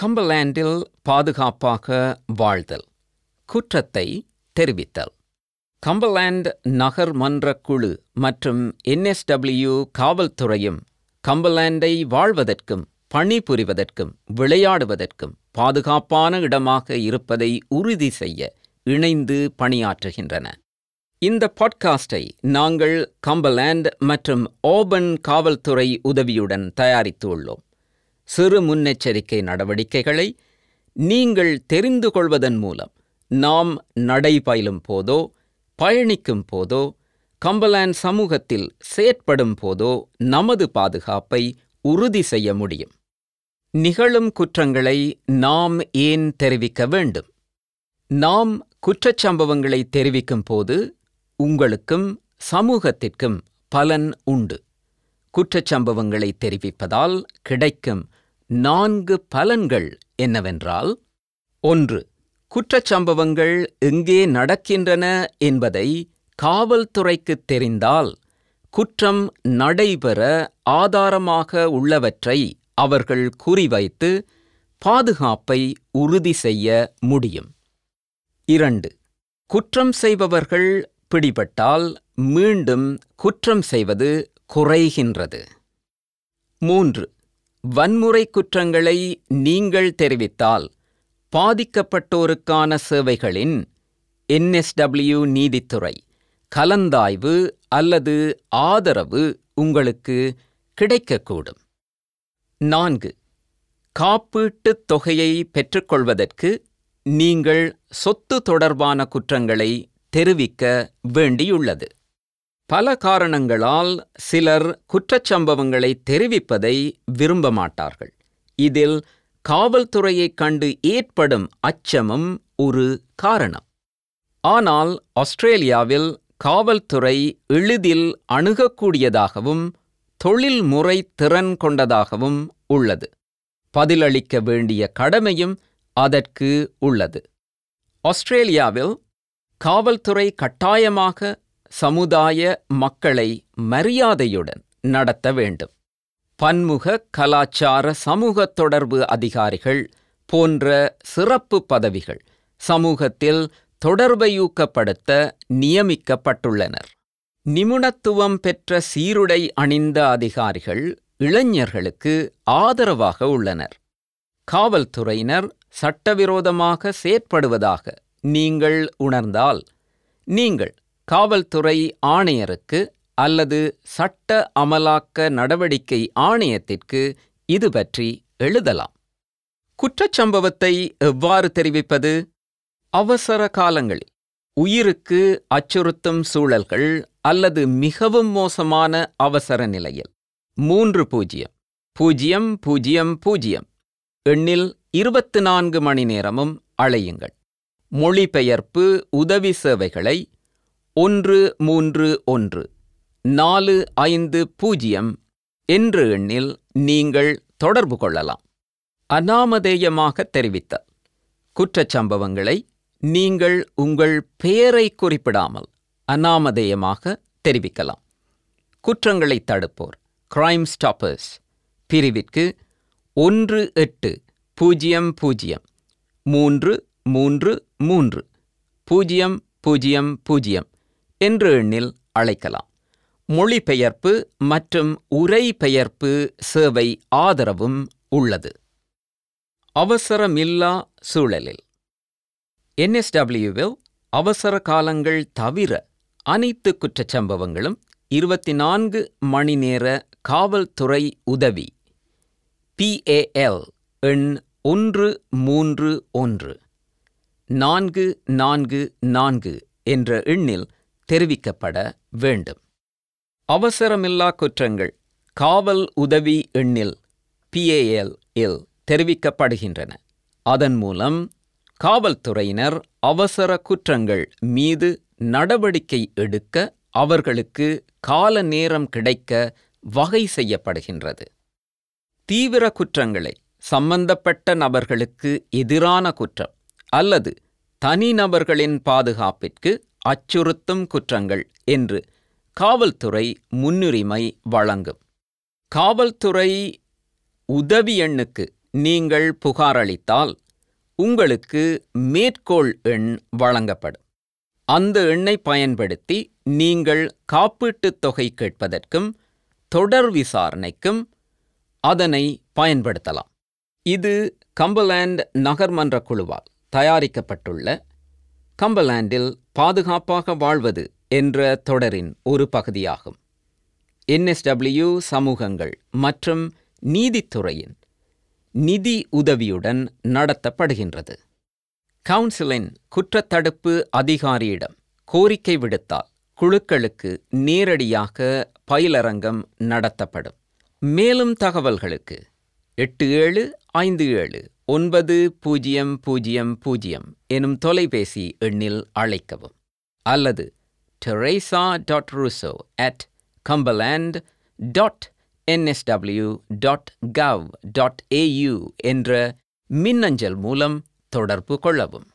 கம்பலேண்டில் பாதுகாப்பாக வாழ்தல் குற்றத்தை தெரிவித்தல். கம்பலேண்ட் நகர் மன்ற குழு மற்றும் என்எஸ்டபிள்யூ காவல்துறையும் கம்பலேண்டை வாழ்வதற்கும் பணிபுரிவதற்கும் விளையாடுவதற்கும் பாதுகாப்பான இடமாக இருப்பதை உறுதி செய்ய இணைந்து பணியாற்றுகின்றன. இந்த பாட்காஸ்டை நாங்கள் கம்பலேண்ட் மற்றும் ஓபன் காவல்துறை உதவியுடன் தயாரித்துள்ளோம். சிறு முன்னெச்சரிக்கை நடவடிக்கைகளை நீங்கள் தெரிந்து கொள்வதன் மூலம் நாம் நடைபயிலும் போதோ பயணிக்கும் போதோ கம்பலான் சமூகத்தில் செயற்படும் போதோ நமது பாதுகாப்பை உறுதி செய்ய முடியும். நிகழும் குற்றங்களை நாம் ஏன் தெரிவிக்க வேண்டும்? நாம் குற்றச்சம்பவங்களை தெரிவிக்கும் போது உங்களுக்கும் சமூகத்திற்கும் பலன் உண்டு. குற்றச்சம்பவங்களை தெரிவிப்பதால் கிடைக்கும் நான்கு பலன்கள் என்னவென்றால் ஒன்று குற்றச்சம்பவங்கள் எங்கே நடக்கின்றன என்பதை காவல்துறைக்கு தெரிந்தால் குற்றம் நடைபெற ஆதாரமாக உள்ளவற்றை அவர்கள் குறிவைத்து பாதுகாப்பை உறுதி செய்ய முடியும். இரண்டு குற்றம் செய்பவர்கள் பிடிபட்டால் மீண்டும் குற்றம் செய்வது குறைகின்றது. மூன்று வன்முறை குற்றங்களை நீங்கள் தெரிவித்தால் பாதிக்கப்பட்டோருக்கான சேவைகளின் என்எஸ்டபிள்யூ நீதித்துறை கலந்தாய்வு அல்லது ஆதரவு உங்களுக்கு கிடைக்கக்கூடும். நான்கு காப்பீட்டுத் தொகையை பெற்றுக்கொள்வதற்கு நீங்கள் சொத்து தொடர்பான குற்றங்களை தெரிவிக்க வேண்டியுள்ளது. பல காரணங்களால் சிலர் குற்றச்சம்பவங்களை தெரிவிப்பதை விரும்ப மாட்டார்கள். இதில் காவல்துறையைக் கண்டு ஏற்படும் அச்சமும் ஒரு காரணம். ஆனால் ஆஸ்திரேலியாவில் காவல்துறை எளிதில் அணுகக்கூடியதாகவும் தொழில்முறை திறன் கொண்டதாகவும் உள்ளது. பதிலளிக்க வேண்டிய கடமையும் அதற்கு உள்ளது. ஆஸ்திரேலியாவில் காவல்துறை கட்டாயமாக சமுதாய மக்களை மரியாதையுடன் நடத்த வேண்டும். பன்முக கலாச்சார சமூக தொடர்பு அதிகாரிகள் போன்ற சிறப்பு பதவிகள் சமூகத்தில் தொடர்பையூக்கப்படுத்த நியமிக்கப்பட்டுள்ளனர். நிபுணத்துவம் பெற்ற சீருடை அணிந்த அதிகாரிகள் இளைஞர்களுக்கு ஆதரவாக உள்ளனர். காவல்துறையினர் சட்டவிரோதமாக செயற்படுவதாக நீங்கள் உணர்ந்தால் நீங்கள் காவல்துறை ஆணையருக்கு அல்லது சட்ட அமலாக்க நடவடிக்கை ஆணையத்திற்கு இது பற்றி எழுதலாம். குற்றச்சம்பவத்தை எவ்வாறு தெரிவிப்பது? அவசர காலங்களில் உயிருக்கு அச்சுறுத்தும் சூழல்கள் அல்லது மிகவும் மோசமான அவசர நிலையில். மூன்று பூஜ்ஜியம். பூஜ்ஜியம் பூஜ்ஜியம் பூஜ்ஜியம். எண்ணில் இருபத்து நான்கு மணி நேரமும் அழையுங்கள் மொழிபெயர்ப்பு உதவி சேவைகளை ஒன்று மூன்று ஒன்று. நாலு ஐந்து பூஜ்ஜியம் என்ற எண்ணில் நீங்கள் தொடர்பு கொள்ளலாம். அநாமதேயமாக தெரிவித்தல். குற்றச்சம்பவங்களை நீங்கள் உங்கள் பெயரை குறிப்பிடாமல் அநாமதேயமாக தெரிவிக்கலாம். குற்றங்களை தடுப்போர். கிரைம் ஸ்டாப்பர்ஸ் பிரிவிற்கு ஒன்று எட்டு பூஜ்ஜியம் பூஜ்ஜியம் மூன்று மூன்று மூன்று. பூஜ்ஜியம் பூஜ்ஜியம் பூஜ்ஜியம் என்ற எண்ணில் அழைக்கலாம். மொழிபெயர்ப்பு மற்றும் உரைபெயர்ப்பு சேவை ஆதரவும் உள்ளது. அவசரமில்லா சூழலில். என்எஸ்டபிள்யூவில் அவசர காலங்கள் தவிர அனைத்து குற்றச்சம்பவங்களும் இருபத்தி நான்கு மணி நேர காவல்துறை உதவி. பிஏஎல் எண் ஒன்று மூன்று ஒன்று. நான்கு நான்கு நான்கு என்ற எண்ணில் தெரிவிக்கப்பட வேண்டும். அவசரமில்லா குற்றங்கள் காவல் உதவி எண்ணில் பிஏஎல் இல் தெரிவிக்கப்படுகின்றன. அதன் மூலம் காவல்துறையினர் அவசர குற்றங்கள் மீது நடவடிக்கை எடுக்க அவர்களுக்கு கால நேரம் கிடைக்க வகை செய்யப்படுகின்றது. தீவிர குற்றங்களை சம்பந்தப்பட்ட நபர்களுக்கு எதிரான குற்றம் அல்லது தனிநபர்களின் பாதுகாப்பிற்கு அச்சுறுத்தும் குற்றங்கள் என்று காவல்துறை முன்னுரிமை வழங்கும். காவல்துறை உதவி எண்ணுக்கு நீங்கள் புகாரளித்தால் உங்களுக்கு மேற்கோள் எண் வழங்கப்படும். அந்த எண்ணை பயன்படுத்தி நீங்கள் காப்பீட்டுத் தொகை கேட்பதற்கும் தொடர் விசாரணைக்கும் அதனை பயன்படுத்தலாம். இது கம்பலேண்ட் நகர்மன்ற குழுவால் தயாரிக்கப்பட்டுள்ள கம்பலேண்டில் பாதுகாப்பாக வாழ்வது என்ற தொடரின் ஒரு பகுதியாகும். என்எஸ்டபிள்யூ சமூகங்கள் மற்றும் நீதித்துறையின் நிதி உதவியுடன் நடத்தப்படுகின்றது. கவுன்சிலின் குற்றத்தடுப்பு அதிகாரியிடம் கோரிக்கை விடுத்தால் குழுக்களுக்கு நேரடியாக பயிலரங்கம் நடத்தப்படும். மேலும் தகவல்களுக்கு எட்டு ஏழு ஐந்து ஏழு ஒன்பது பூஜ்ஜியம் பூஜ்ஜியம் பூஜ்ஜியம் எனும் தொலைபேசி எண்ணில் அழைக்கவும். அல்லது Teresa dot Russo at Cumberland dot NSW dot gov dot AU என்ற மின்னஞ்சல் மூலம் தொடர்பு கொள்ளவும்.